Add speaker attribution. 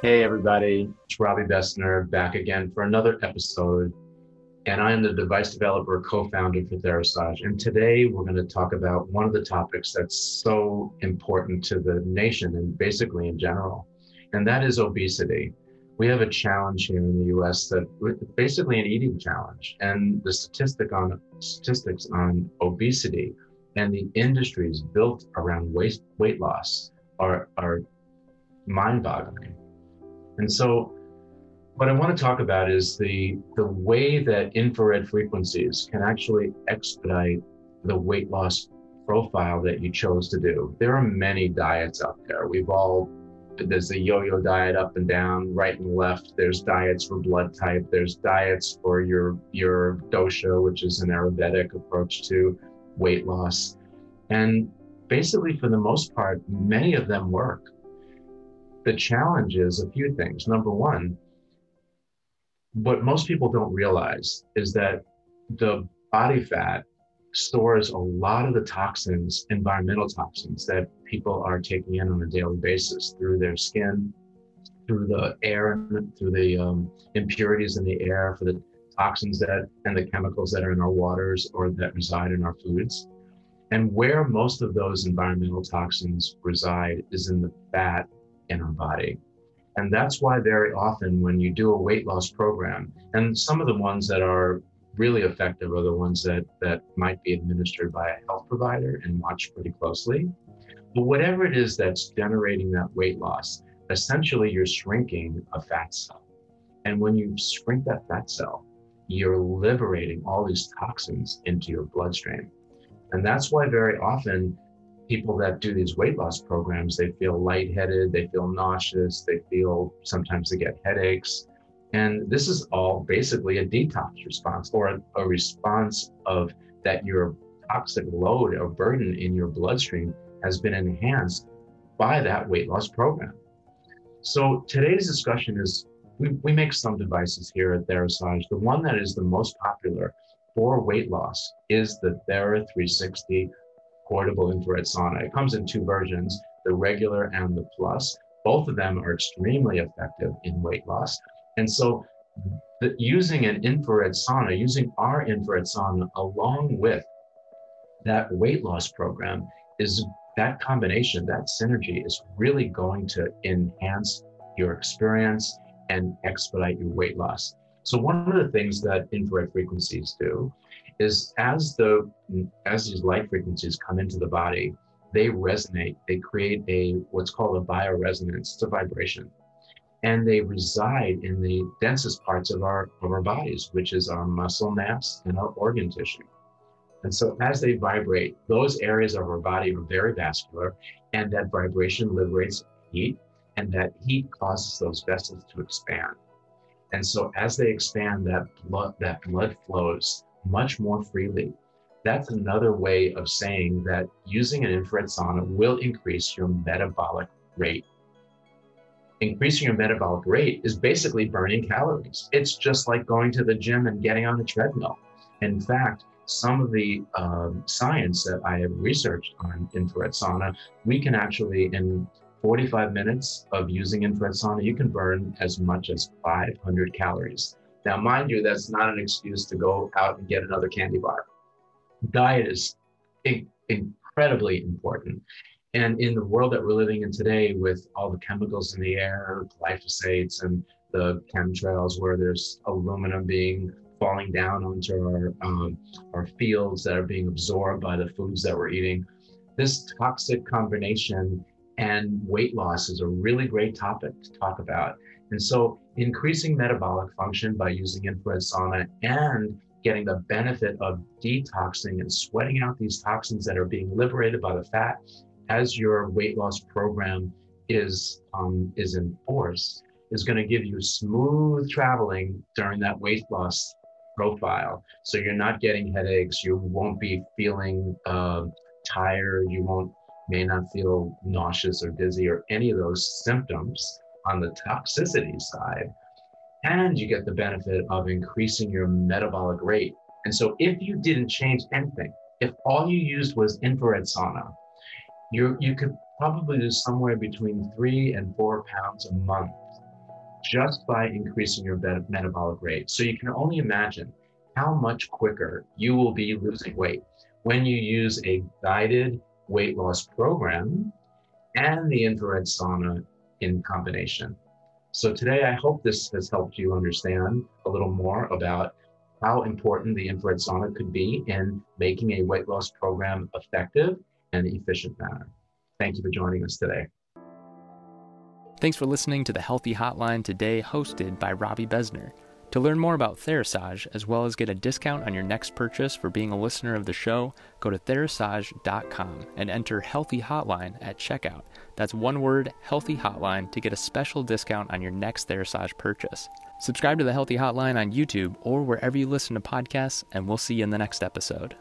Speaker 1: Hey, everybody. It's Robbie Besner back again for another episode. And I am the device developer, co founder for Therasage. And today we're going to talk about one of the topics that's so important to the nation and basically in general, and that is obesity. We have a challenge here in the US that basically an eating challenge. And the statistic on statistics on obesity and the industries built around weight, weight loss are, are mind boggling. And so what I want to talk about is the, the way that infrared frequencies can actually expedite the weight loss profile that you chose to do. There are many diets out there. We've all, there's the yo yo diet up and down, right and left. There's diets for blood type. There's diets for your, your dosha, which is an Ayurvedic approach to weight loss. And basically, for the most part, many of them work. The challenge is a few things. Number one, what most people don't realize is that the body fat stores a lot of the toxins, environmental toxins that people are taking in on a daily basis through their skin, through the air, and through the um, impurities in the air, for the toxins that and the chemicals that are in our waters or that reside in our foods. And where most of those environmental toxins reside is in the fat in our body. And that's why very often when you do a weight loss program, and some of the ones that are really effective are the ones that, that might be administered by a health provider and watched pretty closely. But whatever it is that's generating that weight loss, essentially you're shrinking a fat cell. And when you shrink that fat cell, you're liberating all these toxins into your bloodstream. And that's why very often people that do these weight loss programs, they feel lightheaded, they feel nauseous, they feel sometimes they get headaches. And this is all basically a detox response or a, a response of that your toxic load or burden in your bloodstream has been enhanced by that weight loss program. So today's discussion is we, we make some devices here at Therasage. The one that is the most popular for weight loss is the Thera 360 portable infrared sauna. It comes in two versions, the regular and the plus. Both of them are extremely effective in weight loss. And so the, using an infrared sauna, using our infrared sauna along with that weight loss program is that combination, that synergy is really going to enhance your experience and expedite your weight loss. So one of the things that infrared frequencies do is as the as these light frequencies come into the body, they resonate. They create a what's called a bioresonance. It's a vibration, and they reside in the densest parts of our of our bodies, which is our muscle mass and our organ tissue. And so, as they vibrate, those areas of our body are very vascular, and that vibration liberates heat, and that heat causes those vessels to expand. And so, as they expand, that blood that blood flows much more freely. That's another way of saying that using an infrared sauna will increase your metabolic rate. Increasing your metabolic rate is basically burning calories. It's just like going to the gym and getting on the treadmill. In fact, some of the um, science that I have researched on infrared sauna, we can actually, in 45 minutes of using infrared sauna, you can burn as much as 500 calories. Now, mind you, that's not an excuse to go out and get another candy bar. Diet is in- incredibly important. And in the world that we're living in today, with all the chemicals in the air, glyphosates, and the chemtrails, where there's aluminum being falling down onto our um, our fields that are being absorbed by the foods that we're eating, this toxic combination and weight loss is a really great topic to talk about. And so increasing metabolic function by using infrared sauna and getting the benefit of detoxing and sweating out these toxins that are being liberated by the fat as your weight loss program is um, is in force is going to give you smooth traveling during that weight loss profile. So you're not getting headaches. You won't be feeling uh, tired. You won't may not feel nauseous or dizzy or any of those symptoms on the toxicity side. And you get the benefit of increasing your metabolic rate. And so if you didn't change anything, if all you used was infrared sauna, you you could probably lose somewhere between three and four pounds a month just by increasing your metabolic rate. So you can only imagine how much quicker you will be losing weight when you use a guided weight loss program and the infrared sauna in combination. So today, I hope this has helped you understand a little more about how important the infrared sauna could be in making a weight loss program effective and efficient manner. Thank you for joining us today.
Speaker 2: Thanks for listening to the Healthy Hotline today, hosted by Robbie Besner. To learn more about Therasage, as well as get a discount on your next purchase for being a listener of the show, go to therasage.com and enter Healthy Hotline at checkout. That's one word, Healthy Hotline, to get a special discount on your next Therasage purchase. Subscribe to the Healthy Hotline on YouTube or wherever you listen to podcasts, and we'll see you in the next episode.